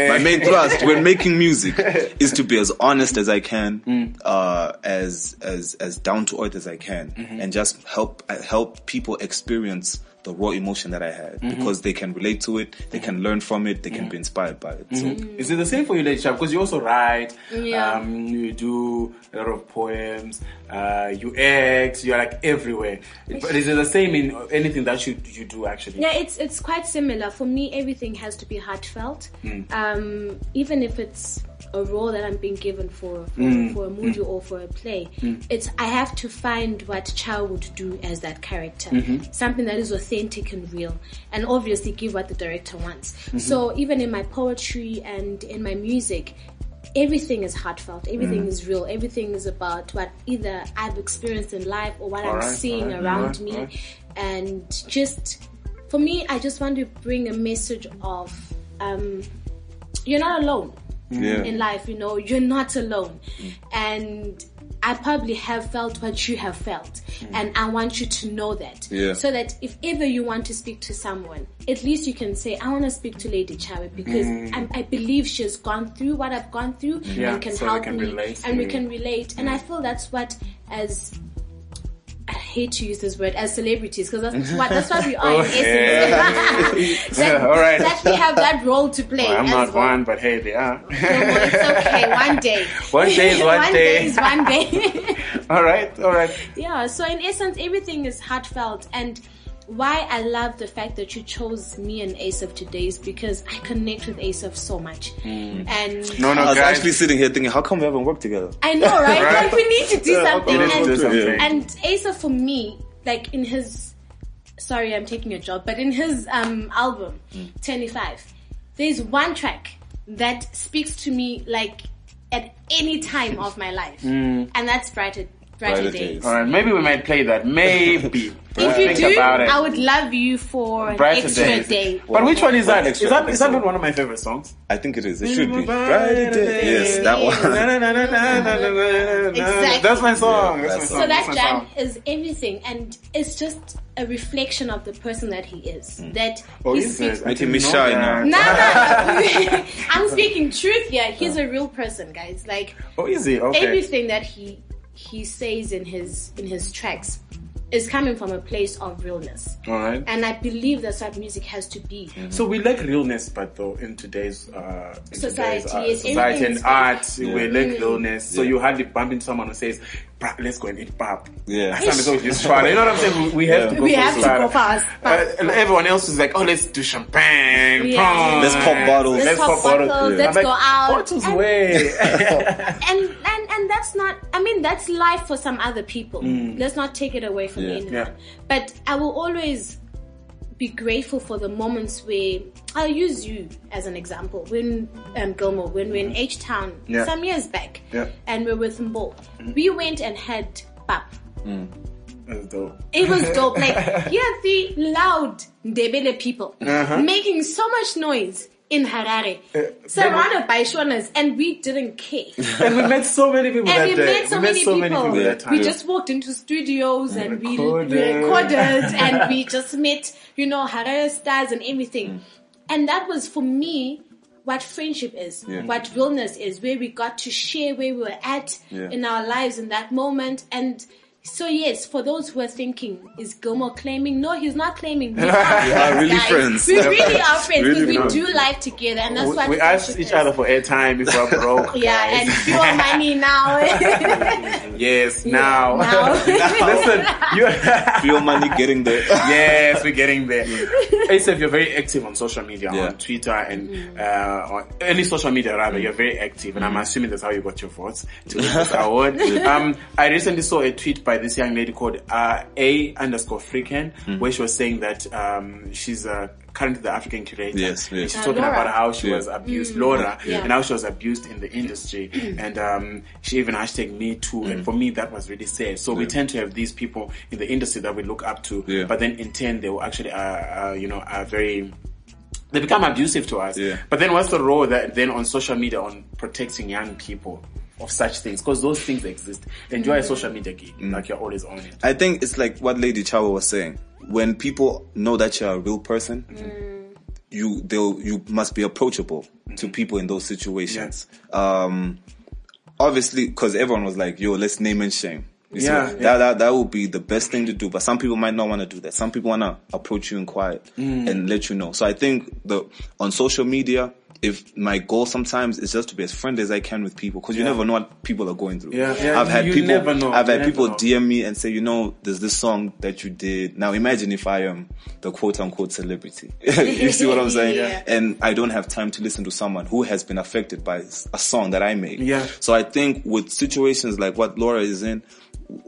yeah, my main thrust when making music is to be as honest as I can, Mm. uh, as as as down to earth as I can, Mm-hmm. and just help uh, help people experience the raw emotion that I had Mm-hmm. because they can relate to it, they can learn from it, they can be inspired by it. So Is it the same for you, Lady Tshawe? Because you also write, Yeah. um, you do a lot of poems, uh, you act, you're like everywhere. But is it the same in anything that you you do actually? Yeah, it's it's quite similar. For me, everything has to be heartfelt. Um, even if it's a role that I'm being given for for, mm. for a mm. movie or for a play, mm. it's I have to find what Tshawe would do as that character, mm-hmm. something that is authentic and real, and obviously give what the director wants. Mm-hmm. So even in my poetry and in my music. Everything is heartfelt. Everything is real. Everything is about what either I've experienced in life or what I'm Alright, seeing alright, around alright, me. and just for me i just want to bring a message of um, you're not alone Yeah. in life you know you're not alone. And i probably have felt what you have felt. And i want you to know that. Yeah. so that if ever you want to speak to someone at least you can say i want to speak to lady Tshawe because I, I believe she has gone through what i've gone through Yeah, and can so help can me and we can relate. And i feel that's what as hate to use this word as celebrities because that's what that's what we are in oh, essence. that, All right. that we have that role to play. Well, I'm not well. one, but hey, they are. No, no, it's okay. One day. One day is one day. one day. is one day. all right, all right. yeah. So in essence, everything is heartfelt, and why I love the fact that you chose me and ASAPH today is because I connect with ASAPH so much, and Hmm. No, no, I was guys. actually sitting here thinking, how come we haven't worked together? I know, right? Right. Like we need to do something. we and, do something. and Asa for me, like in his, sorry, I'm taking your job, but in his um album, 25, there's one track that speaks to me like at any time of my life, and that's brighter, brighter, Brighter days. Days. All right, maybe we might play that. Maybe. If you Think do, about it. I would love you for an Brighter extra days. day. But which one is that? Is that not one of my favorite songs? I think it is. It should be. Brighter Brighter Day. Yes, that one. Exactly. That's my song. That's my song. So That's that my jam is everything, and it's just a reflection of the person that he is. Hmm. That Oh, he is speaks. it? I Making me know shy now. No, no, no. I'm speaking truth here. He's a real person, guys. Like Oh, is it? Okay. everything that he he says in his in his tracks is coming from a place of realness. All right. And I believe that's what music has to be. So we lack realness, but though in today's uh, in Society, today's, uh, society and everything's- art, we Yeah. lack realness. So you hardly bump into someone who says, "Let's go and eat pap." Yeah. Some is always try. You know what I'm saying? We- We have to go We for have to go fast. Uh, everyone else is like, "Oh, let's do champagne, Yeah. Let's pop bottles. Let's Let's pop pop bottles. bottles, I'm let's like, go out. Bottles And- way. and and and that's not i mean that's life for some other people let's not take it away from Yeah. anyone Yeah. but i will always be grateful for the moments where i'll use you as an example when um gilmore when we're in h town Yeah. some years back Yeah. and we're with Mbo, we went and had pap That's dope. it was dope. Like here, the loud Ndebele people Uh-huh. making so much noise in Harare, eh, surrounded by Shonas, and we didn't care. And we met so many people and we day. met so, many, people. that time. we just walked into studios and we, we Recorded. recorded and we just met, you know, Harare stars and everything. Mm. And that was for me what friendship is, Yeah. what realness is, where we got to share where we were at Yeah. in our lives in that moment. And so yes, for those who are thinking, is Gilmore claiming? No, he's not claiming. We are, are really guys. friends. We really are friends because Really we friends. do life together, and that's we, what we asked each other for airtime if we're broke. Yeah, guys. and pure money now. yes, now. now. Listen, you. Feel money getting there. yes, we're getting there. ASAPH, you're very active on social media, Yeah. on Twitter and uh, on any social media rather. You're very active, and I'm assuming that's how you got your votes to this award. Um, I recently saw a tweet by by this young lady called uh, A underscore Freakin, Hmm. where she was saying that um, she's uh, currently the African curator. Yes, yes. she's Uh, talking Laura. about how she Yeah. was abused, Laura, Yeah. and how she was abused in the industry. and um, she even hashtag me too. Hmm. And for me, that was really sad. So we tend to have these people in the industry that we look up to, Yeah. but then in turn, they will actually, uh, uh, you know, are very they become abusive to us. Yeah. But then what's the role that then on social media on protecting young people of such things? Because those things exist. Enjoy a social media gig, like you're always on it. I think it's like what Lady Tshawe was saying. When people know that you're a real person, you they'll you must be approachable to people in those situations. Um, obviously, because everyone was like, "Yo, let's name and shame." See, Yeah, that, that that would be the best thing to do. But some people might not want to do that. Some people want to approach you in quiet Mm. and let you know. So I think the on social media. If my goal sometimes is just to be as friendly as I can with people, because you Yeah. never know what people are going through. Yeah, yeah, I've had you people, never know, I've had people know. DM me and say, you know, there's this song that you did. Now imagine if I am the quote unquote celebrity. you see what I'm saying? Yeah. And I don't have time to listen to someone who has been affected by a song that I made. Yeah. So I think with situations like what Laura is in,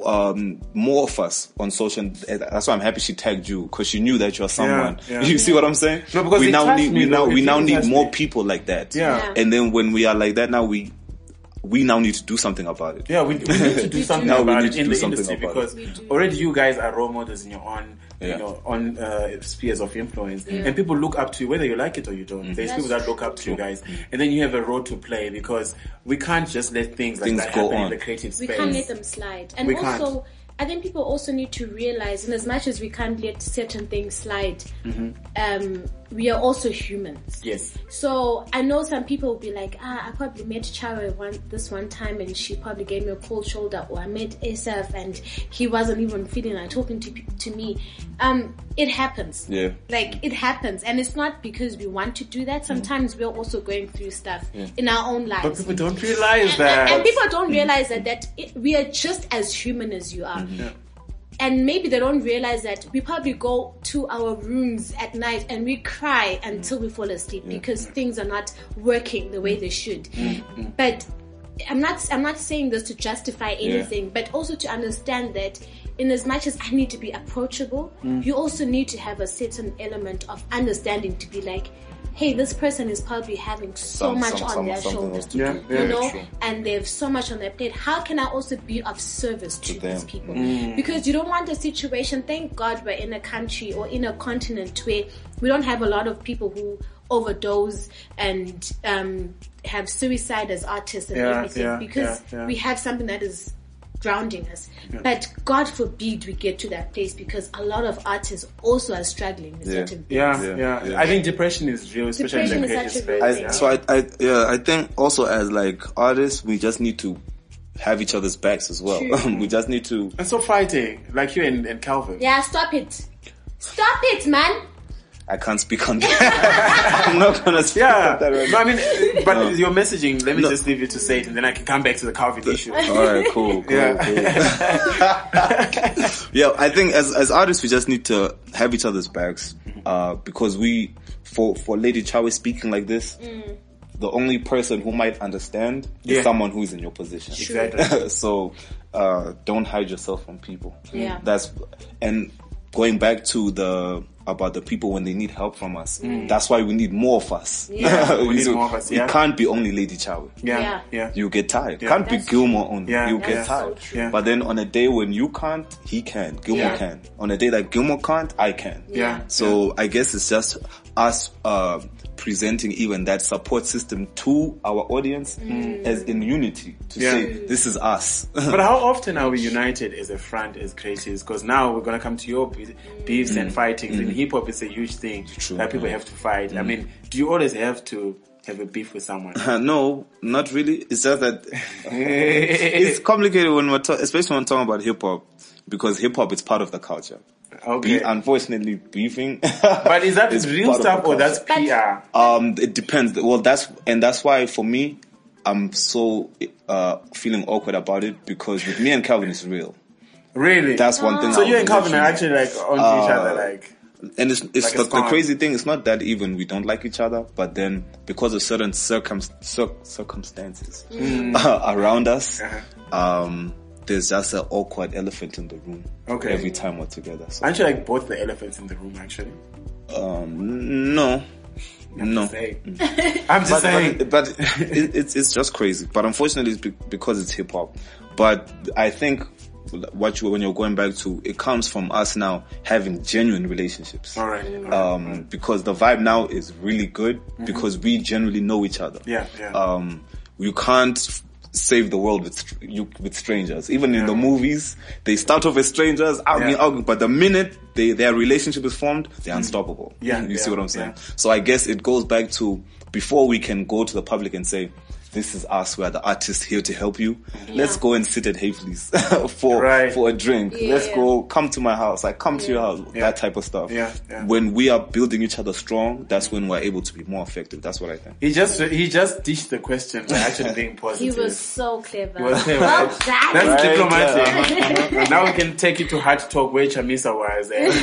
um, more of us on social, that's why I'm happy she tagged you, cause she knew that you're someone. yeah. You see what I'm saying? No, because we now need, me, we now, we now need more me. people like that. Yeah. Yeah. And then when we are like that now, we, we now need to do something about it. Yeah, we, we need to do something about it in do the something industry about because it. We already you guys are role models in your own, you know, on uh, spheres of influence, and people look up to you whether you like it or you don't. Mm-hmm. There's That's people that look up to you guys, and then you have a role to play because we can't just let things like that go happen in on. the creative we space. can't let them slide. And We can't. I think people also need to realize, in as much as we can't let certain things slide, um, we are also humans. Yes. So I know some people will be like, ah, I probably met Charo one this one time and she probably gave me a cold shoulder, or I met ASAPH and he wasn't even feeling like talking to to me. Um, it happens. Yeah. Like it happens, and it's not because we want to do that. Sometimes we're also going through stuff in our own lives. But people don't realize And- that. and, and people don't realize that that it, we are just as human as you are. And maybe they don't realize that we probably go to our rooms at night and we cry until we fall asleep because things are not working the way they should. Mm, mm, mm. But I'm not I'm not saying this to justify anything, but also to understand that in as much as I need to be approachable, you also need to have a certain element of understanding to be like, hey, this person is probably having so Some- much some- on some- their shoulders to Yeah, do. yeah. you know, True. and they have so much on their plate. How can I also be of service to, them. these people? Because you don't want a situation. Thank God we're in a country or in a continent where we don't have a lot of people who overdose and um, have suicide as artists and Yeah, everything because we have something that is grounding us. But God forbid we get to that place because a lot of artists also are struggling with Yeah. certain things. yeah, Yeah, yeah, yeah. I think depression is real, especially in the is creative space. I, so I, I, yeah, I think also as like artists, we just need to have each other's backs as well. We just need to. and so fighting, like you and, and Calvin. Yeah, stop it. Stop it, man. I can't speak on that. I'm not gonna speak Yeah, on that right no, now. I mean, but No. your messaging. Let me No. just leave you to say it, and then I can come back to the Calvin issue. All right, cool, cool, Yeah. cool. yeah, I think as as artists, we just need to have each other's backs, uh, because we, for for Lady Tshawe speaking like this, the only person who might understand is someone who is in your position. Exactly. so, uh, don't hide yourself from people. Yeah. That's and going back to the about the people when they need help from us. Mm. That's why we need more of us. Yeah. We need So more of us, It can't be only Lady Tshawe Yeah, Yeah. yeah. you get tired. Yeah. Can't be That's Gilmore only. Yeah, you yeah. get That's so tired. Yeah. But then on a day when you can't, he can. Gilmore Yeah. can. On a day that Gilmore can't, I can. Yeah. So I guess it's just us uh, presenting even that support system to our audience mm. as in unity to Yeah. say this is us. But how often are we united as a front, as creatives? Because now we're gonna come to your be- beefs and mm. fightings. In mm-hmm. hip hop, it's a huge thing True. that people have to fight. I mm-hmm. mean, do you always have to have a beef with someone? no, not really. It's just that it's complicated when we're ta- especially when we're talking about hip hop because hip hop is part of the culture. Okay. Be- unfortunately, beefing. But is that is real stuff or that's culture. PR? Um, it depends. Well, that's and that's why for me, I'm so uh feeling awkward about it because with me and Calvin it's real. Really? That's one thing. so I you and Calvin are actually like onto each Uh, other, like. and it's it's Like the, the crazy thing. It's not that even we don't like each other, but then because of certain circum cir- circumstances Mm. around us, Uh-huh. um, there's just an awkward elephant in the room. Okay. Every time we're together. So, Aren't you like both the elephants in the room actually? um, no. No. Saying. I'm just But, saying. but, but it, it's it's just crazy. But unfortunately, it's be- because it's hip hop. But I think what you when you're going back to it comes from us now having genuine relationships. All right. all right. Um, because the vibe now is really good because we generally know each other. Yeah, yeah. Um, you can't save the world with you with strangers. Even in the movies, they start off as strangers, arguing, Yeah. arguing, but the minute they their relationship is formed, they're hmm. unstoppable. Yeah, you see what I'm saying? yeah. So I guess it goes back to before we can go to the public and say. This is us. We are the artists here to help you. Let's go and sit at Havely's for Right. for a drink. Let's go. Come to my house. Like come to your house. Yeah. That type of stuff. Yeah, yeah. When we are building each other strong, that's when we're able to be more effective. That's what I think. He just he just dished the question by actually being positive. He was so clever. Was clever, Well right? done. That's Right, diplomatic. now we can take you to Hard Talk where Chamisa was, and,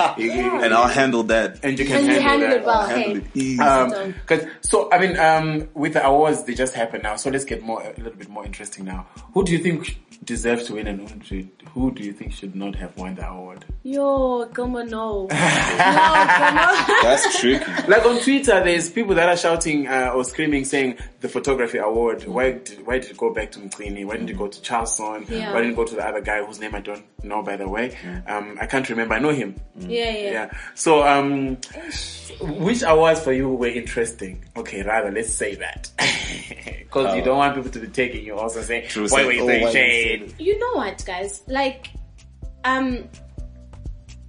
uh, you- you- And I'll handle that. and you can And you handle, handle that. it well. handle Hey. it easy. Um, so I mean, um, with the awards, they just happened now. So let's get more a little bit more interesting now. Who do you think deserves to win, and who do, who do you think should not have won the award? Yo, come on, no. no, come on. That's tricky. Like on Twitter, there's people that are shouting uh, or screaming, saying the photography award. Why did, why did it go back to Mcleany? Why didn't it go to Charleston? Yeah. Why didn't it go to the other guy whose name I don't know, by the way? Um, I can't remember. I know him. Yeah, yeah. Yeah. So, um, which awards for you were interesting? Okay, rather, let's say that. Because you don't oh. want people to be taking you also saying, True, why say, were you "Oh, throwing why you shade? You know what, guys? Like, um,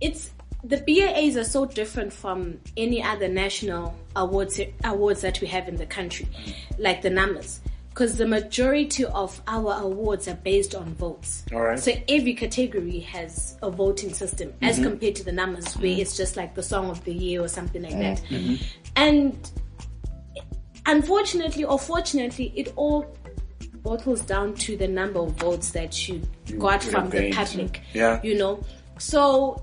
it's the BAAs are so different from any other national awards awards that we have in the country, mm. like the NAMAs. Because the majority of our awards are based on votes. All right. So every category has a voting system as mm-hmm. compared to the NAMAs where mm-hmm. it's just like the song of the year or something like mm-hmm. that. And unfortunately or fortunately, it all bottles down to the number of votes that you, got you from the public. Yeah. You know? So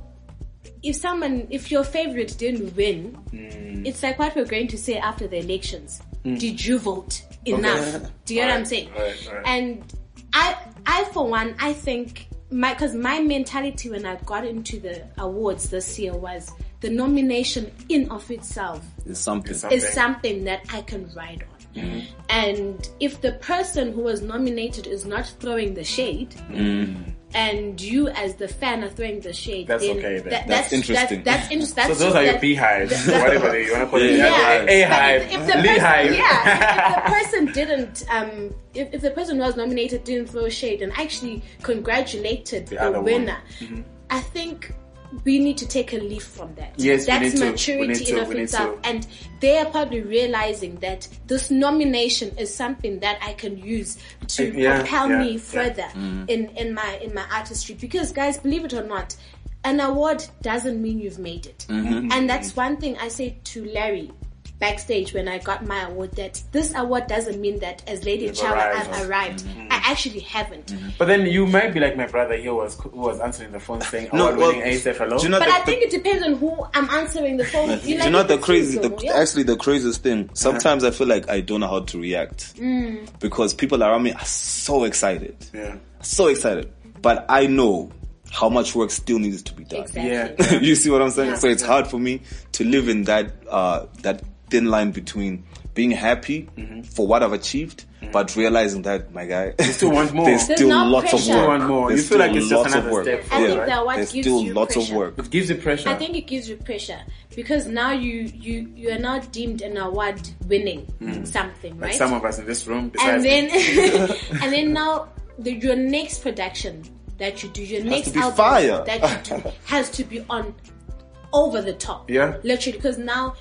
if someone, if your favorite didn't win, Hmm. it's like what we're going to say after the elections. Did you vote enough? Do you know what I'm saying? Right, right. And I, I for one, I think my, cause my mentality when I got into the awards this year was the nomination in of itself It's something. something. is something that I can ride on. Mm-hmm. And if the person who was nominated is not throwing the shade, mm-hmm. and you as the fan are throwing the shade, That's then okay then. that- That's interesting. That's, that's interesting. So That's those are your that- beehives, that- whatever you want to call it. Yeah. A hive, if, if the person, hive. yeah, if, if the person didn't, um, if, if the person who was nominated didn't throw shade and actually congratulated the, other one. winner, mm-hmm. I think we need to take a leaf from that. Yes, we that's need to. We maturity need to. in of We need itself, to. and they are probably realizing that this nomination is something that I can use to uh, Yeah, propel yeah, me yeah. further mm. in in my in my artistry. Because guys, believe it or not. An award doesn't mean you've made it. Mm-hmm. And that's one thing I say to Larry backstage when I got my award that this award doesn't mean that as Lady You've Tshawe arrived. I've arrived. I actually haven't. But then you might be like my brother here was who was answering the phone saying, No, award well, winning ASAPH hello. do you know But the, I think it depends on who I'm answering the phone. do you know the crazy, the, yeah. actually the craziest thing? Sometimes I feel like I don't know how to react Mm. because people around me are so excited, yeah. so excited, but I know how much work still needs to be done. Exactly. Yeah. you see what I'm saying? Yeah. So it's hard for me to live in that uh, that thin line between being happy mm-hmm. for what I've achieved, mm-hmm. but realizing that my guy, you still want more. There's There's still no lots pressure. of work. Still want more. There's You feel like still it's just lots of another work. step I think Yeah. that what There's gives still you lots pressure. of work. It gives you pressure. I think it gives you pressure because now you you you are now deemed an award winning mm-hmm. something, like right? some of us in this room, and then and then now the, your next production that you do, your next to album fire. that you do has to be on over the top. Yeah. literally because now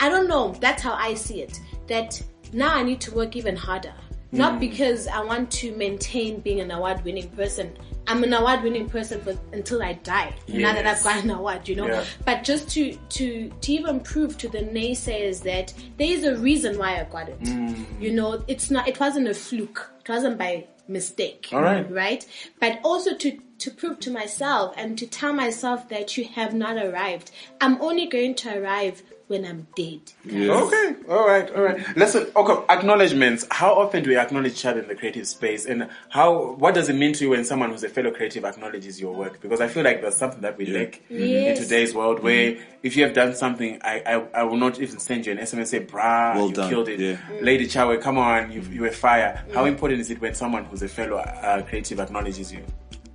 I don't know. That's how I see it. That now I need to work even harder. Not Hmm. because I want to maintain being an award winning person. I'm an award winning person for until I die. Now that I've got an award, you know. Yeah. But just to to to even prove to the naysayers that there is a reason why I got it. Hmm. You know, it's not. It wasn't a fluke. It wasn't by mistake. All right. Right. But also to to prove to myself and to tell myself that you have not arrived. I'm only going to arrive when I'm dead. Okay, all right, all right. Let's okay. Acknowledgements. How often do we acknowledge each other in the creative space, and how? What does it mean to you when someone who's a fellow creative acknowledges your work? Because I feel like that's something that we lack in today's world. Where if you have done something, I, I I will not even send you an SMS and say, "Brah, Well you done." killed it, Yeah. Lady Tshawe, come on, you you were fire." How important is it when someone who's a fellow uh, creative acknowledges you?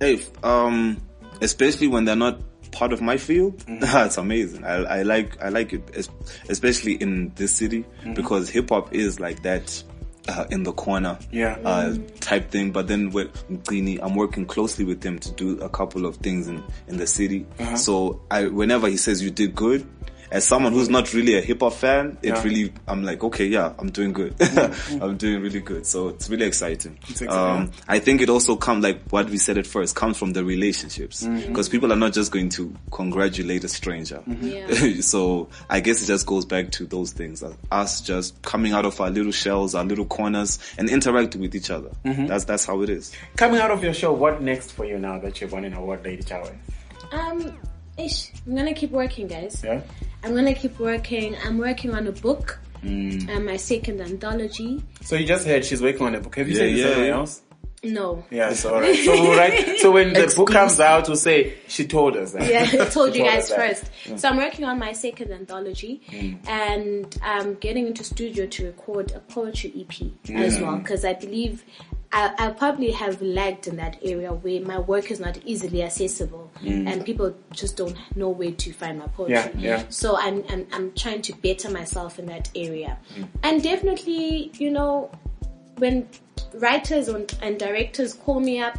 Hey, um, especially when they're not part of my field, Mm-hmm. it's amazing. I, I like I like it, especially in this city Mm-hmm. because hip hop is like that. Uh, in the corner, Yeah. uh, type thing. But then with Mqini, I'm working closely with him to do a couple of things in, in the city. Uh-huh. So I, whenever he says you did good, as someone who's not really a hip hop fan, it Yeah. really, I'm like, okay, yeah, I'm doing good. I'm doing really good. So it's really exciting. exciting. Um, I think it also comes like what we said at first comes from the relationships Mm-hmm. because people are not just going to congratulate a stranger. Yeah. so I guess it just goes back to those things, uh, us just coming out of our little shells, our little corners, and interacting with each other. Mm-hmm. That's that's how it is. Coming out of your show, what next for you now that you've won an award, Lady Tshawe? Um, ish, I'm gonna keep working, guys. Yeah. I'm gonna keep working. I'm working on a book, Mm. Um, my second anthology. So you just heard she's working on a book. Have you Yeah, said this yeah, to anyone yeah. else? No. Yeah, so alright. So we'll write, so when the book comes out, we'll say she told us that. Yeah, I told you guys us that. first. So I'm working on my second anthology, mm. and I'm getting into studio to record a poetry EP as mm. well because I believe I, I probably have lagged in that area where my work is not easily accessible, mm. and people just don't know where to find my poetry. Yeah, yeah. So I'm, I'm I'm trying to better myself in that area, mm. and definitely, you know, when writers and directors call me up.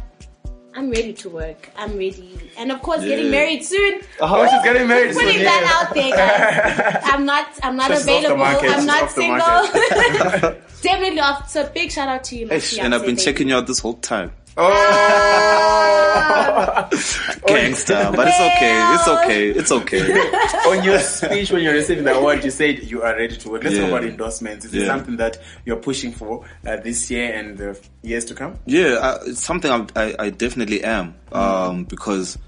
I'm ready to work. I'm ready. And of course, getting married soon. Oh, she's getting married soon. Putting yeah. that out there, guys. I'm not. I'm not So she's off the available. I'm she's not off the single. Definitely off. So big shout out to you, my Ish, and I've been fiancé, checking you out this whole time. Ah. Gangster, but it's okay. It's okay. It's okay. on your speech when you're receiving the award, you said you are ready to work. Let's talk about endorsements. Is it something that you're pushing for uh, this year and the years to come? Yeah, uh, it's something I'm, I, I definitely am um, because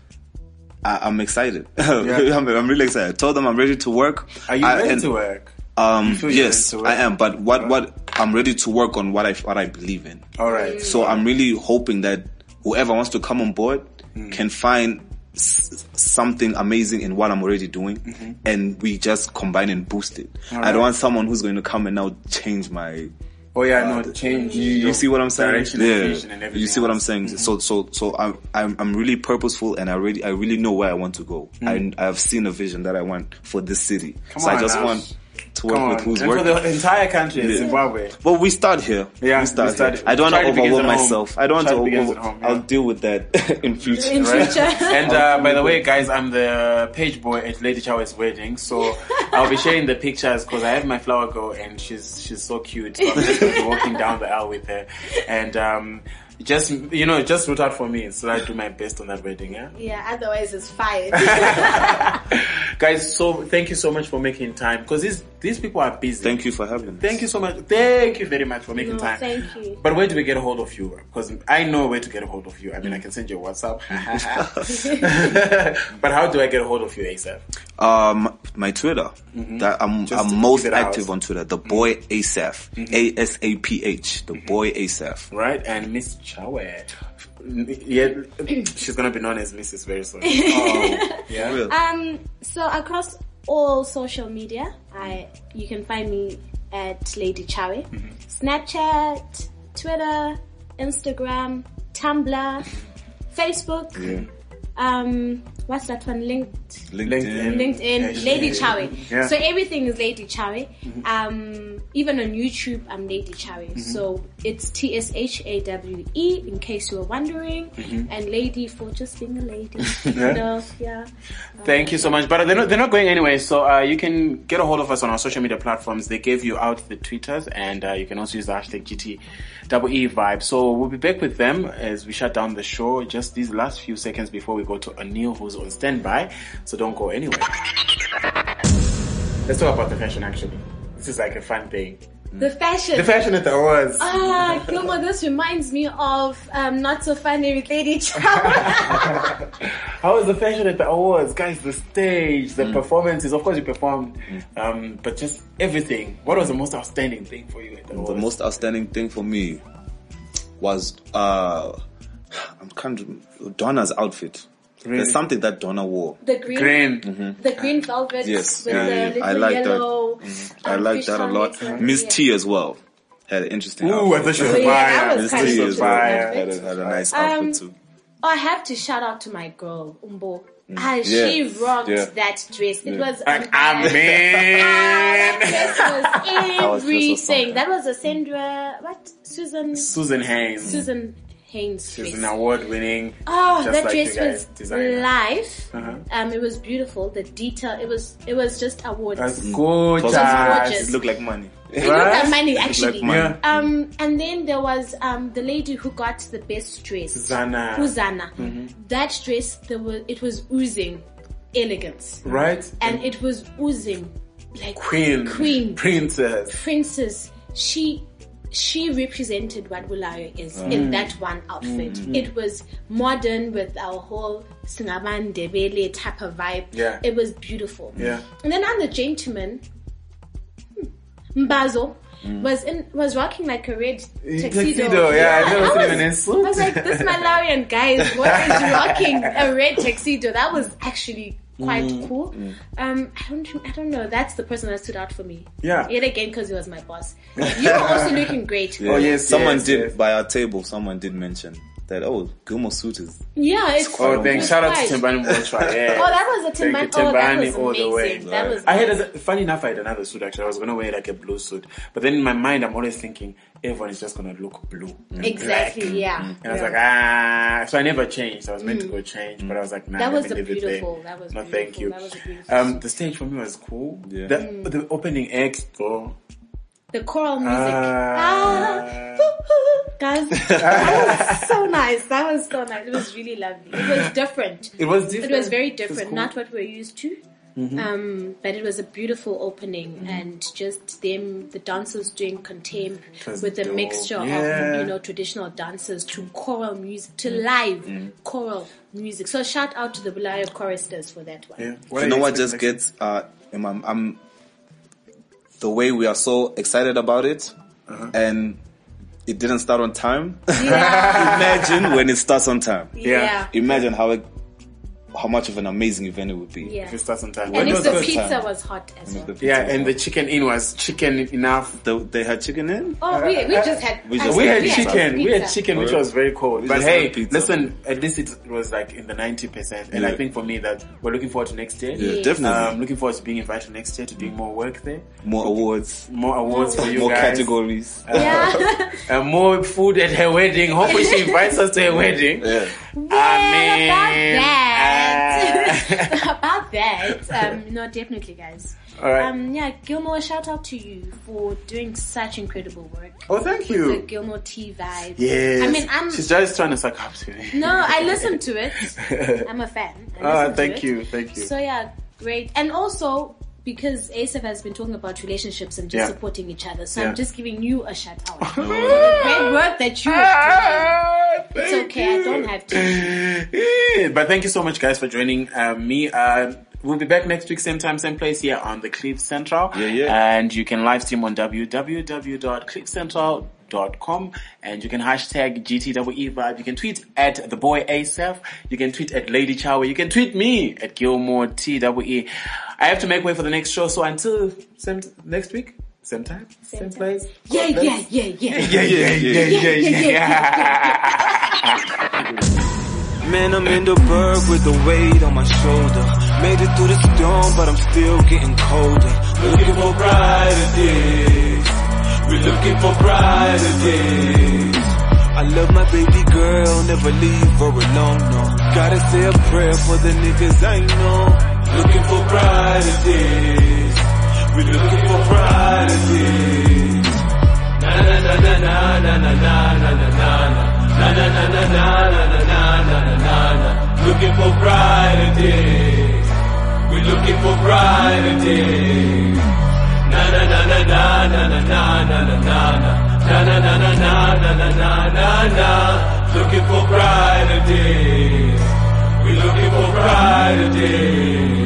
I, I'm excited. I'm, I'm really excited. I told them I'm ready to work. Are you I- ready and, to work? Um, yes? I am. But what what I'm ready to work on what I what I believe in. All right. So I'm really hoping that whoever wants to come on board Mm. can find s- something amazing in what I'm already doing, Mm-hmm. and we just combine and boost it. I don't want someone who's going to come and now change my Oh yeah, no, change. you, you see what I'm saying? Direction, yeah. and everything you see what I'm else. saying? So, so, so I'm, I'm, I'm really purposeful and I really, I really know where I want to go. I, I've seen a vision that I want for this city. Mm. Come so I on just now. want to work Come with who's and working. for the entire country, Yeah. Zimbabwe. But we start here. Yeah, we start, we start- here. I don't want to Charity overwhelm myself. I don't want to Charity begins over, home, yeah. I'll deal with that in future. In Right? future. and uh, by the way, guys, I'm the page boy at Lady Tshawe's wedding, so I'll be sharing the pictures because I have my flower girl and she's she's so cute. So I'm just walking down the aisle with her, and um, just you know, just root out for me so I do my best on that wedding. Yeah, yeah. Otherwise, it's fire. guys. So thank you so much for making time because these these people are busy. Thank you for having me. Thank you so much. Thank you very much for making No, time. thank you. But where do we get a hold of you? Because I know where to get a hold of you. I mean, I can send you a WhatsApp. but how do I get a hold of you, ASAPH? Um, my Twitter. That I'm, Mm-hmm. Just I'm most give out. Mm-hmm. active on Twitter. The boy Asaph. A S A P H. The boy Asaph. Right? And Miss Tshawe. Yeah, she's gonna be known as Mrs. very soon. yeah. Um. So across all social media, I you can find me at Lady Tshawe, Snapchat, Twitter, Instagram, Tumblr, Facebook. Um, what's that one? Linked. LinkedIn. LinkedIn, Yeah, Lady yeah. Tshawe. Yeah. So everything is Lady Tshawe. Um, even on YouTube, I'm Lady Tshawe. So it's T S H A W E, in case you were wondering, and Lady for just being a lady. You know, yeah. Thank you so much. But they're not, they're not going anywhere. So uh, you can get a hold of us on our social media platforms. They gave you out the Twitters, and uh, you can also use the hashtag GT double E vibe. So we'll be back with them as we shut down the show. Just these last few seconds before we go to Anil, who's on standby. So don't go anywhere. Let's talk about the fashion. Actually, this is like a fun thing. The fashion. The fashion at the awards. Ah, Gilmore, this reminds me of um, Not So Funny with Lady Tshawe. How was the fashion at the awards, guys? The stage, Mm. the performances. Of course, you performed, um, but just everything. What was the most outstanding thing for you at the awards? The most outstanding thing for me was uh I'm kind of Donna's outfit. Really? There's something that Donna wore. the green, Green. the green velvet Yes, with yeah, the yeah. little I like that. yellow. I um, like that a lot. it. Miss Yeah. T as well had an interesting Ooh, I thought she was Oh, fire. Miss T as interesting well fire. had a, had a nice Um, outfit too. I have to shout out to my girl, Umbo. Ah, Yeah, she rocked yeah. that dress. It was Like, um, uh, Ah, that dress was was everything. something. That was a Sandra, what? Susan, Susan Haynes. Susan Haynes She's dress. an award-winning. Oh, just that like dress the was designer. live. Uh-huh. Um, it was beautiful. The detail, it was, it was just awards. That's It gorgeous. was gorgeous. It looked like money. It looked like money, actually. like money. Um, and then there was um the lady who got the best dress, Zana. Uzana. Mm-hmm. That dress, there was it was oozing elegance, Right? and it was oozing like Queen. queen, Princess. princess. She she represented what Bulawayo is Mm. in that one outfit. It was modern with our whole Singaban Debele type of vibe. Yeah. It was beautiful. Yeah. And then on the gentleman, hmm, Mbazo was in was rocking like a red tuxedo. Tuxedo, yeah, I never I was, in a suit. I was like, this Malawian guy is what is rocking a red tuxedo. That was actually quite Mm. cool. Um, I don't, I don't know. That's the person that stood out for me. Yeah. Yet again, because he was my boss. You were also looking great. Yeah. Oh, yes, someone yes, did yes. by our table. Someone did mention that. Oh, Gilmore suit is Yeah, it's Oh, it thanks. Shout out to Timbani Motra. Yeah. Oh, that was a Thank you, Timbani. Oh, that Timbani was all the way. amazing. That was. I had, a, funny enough, I had another suit actually. I was gonna wear like a blue suit, but then in my mind, I'm always thinking everyone is just gonna look blue. and exactly. black. Yeah. And I was like, ah. So I never changed. I was meant to go change, but I was like, nah. That let was me a leave it beautiful- there. that was no, beautiful. thank you. Was Um, the stage for me was cool. Yeah. The, Mm. the opening act though. The choral music. Ah. Ah, guys, that was so nice. That was so nice. It was really lovely. It was different. It was different. It was very It different, cool. not what we're used to. Um, but it was a beautiful opening, and just them, the dancers doing contempt was with a dope. mixture Yeah. of you know traditional dances to choral music to live choral music. So shout out to the Bulawayo choristers for that one. Yeah. you know what just gets uh in my, I'm the way we are so excited about it Uh-huh. and it didn't start on time. Yeah, Imagine when it starts on time. yeah, Imagine how it, how much of an amazing event it would be. yeah. If it starts on time. And if the the- pizza time. was hot as well. Yeah, and the chicken in was chicken enough. The- they had chicken in. Oh, we, we just had We just We said had pizza. chicken. We had chicken, which was very cold. We But hey, listen, at least it was like in the ninety percent, and I think for me that we're looking forward to next year. Yeah, Yes. definitely. I'm um, looking forward to being invited next year to doing more work there, more awards, more awards for you more guys, categories. Yeah. uh, more food at her wedding. Hopefully, she invites us to her wedding. yeah. Well, Amen. about that, about that, um, no, definitely, guys. All right. Um, yeah, Gilmore, shout out to you for doing such incredible work. oh, thank The you. Gilmore T vibe. Yes. I mean, I'm She's just trying to suck up to me. no, I listen to it. I'm a fan. I to thank it. you, thank you. So yeah, great. And also because ASAPH has been talking about relationships and just Yeah. supporting each other, so Yeah. I'm just giving you a shout out for the great work that you are doing. It's okay, I don't have to. but thank you so much, guys, for joining uh, me. Uh, we'll be back next week, same time, same place here on the Cliff Central. Yeah, yeah. And you can live stream on www.cliffcentral.com and you can hashtag GTWE vibe. You can tweet at the boy ASAPH. You can tweet at Lady Tshawe. You can tweet me at Gilmore TWE. I have to make way for the next show, so until same next week, same time, same, time. place. Yeah, yeah, yeah, yeah. Yeah, yeah, yeah, yeah, yeah. Man, I'm in the berg with the weight on my shoulder. Made it through the storm, but I'm still getting colder. Looking for brighter days. We're looking for brighter days. I love my baby girl, never leave her alone, no. Gotta say a prayer for the niggas I know. Looking for brighter days. We're looking for brighter days. Na na na na na na na na na na na na. Na na na na na na na na na na na na. Looking for brighter days. We're looking for brighter days. Looking for brighter days. We're looking for brighter days.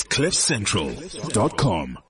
Is CliffCentral.com.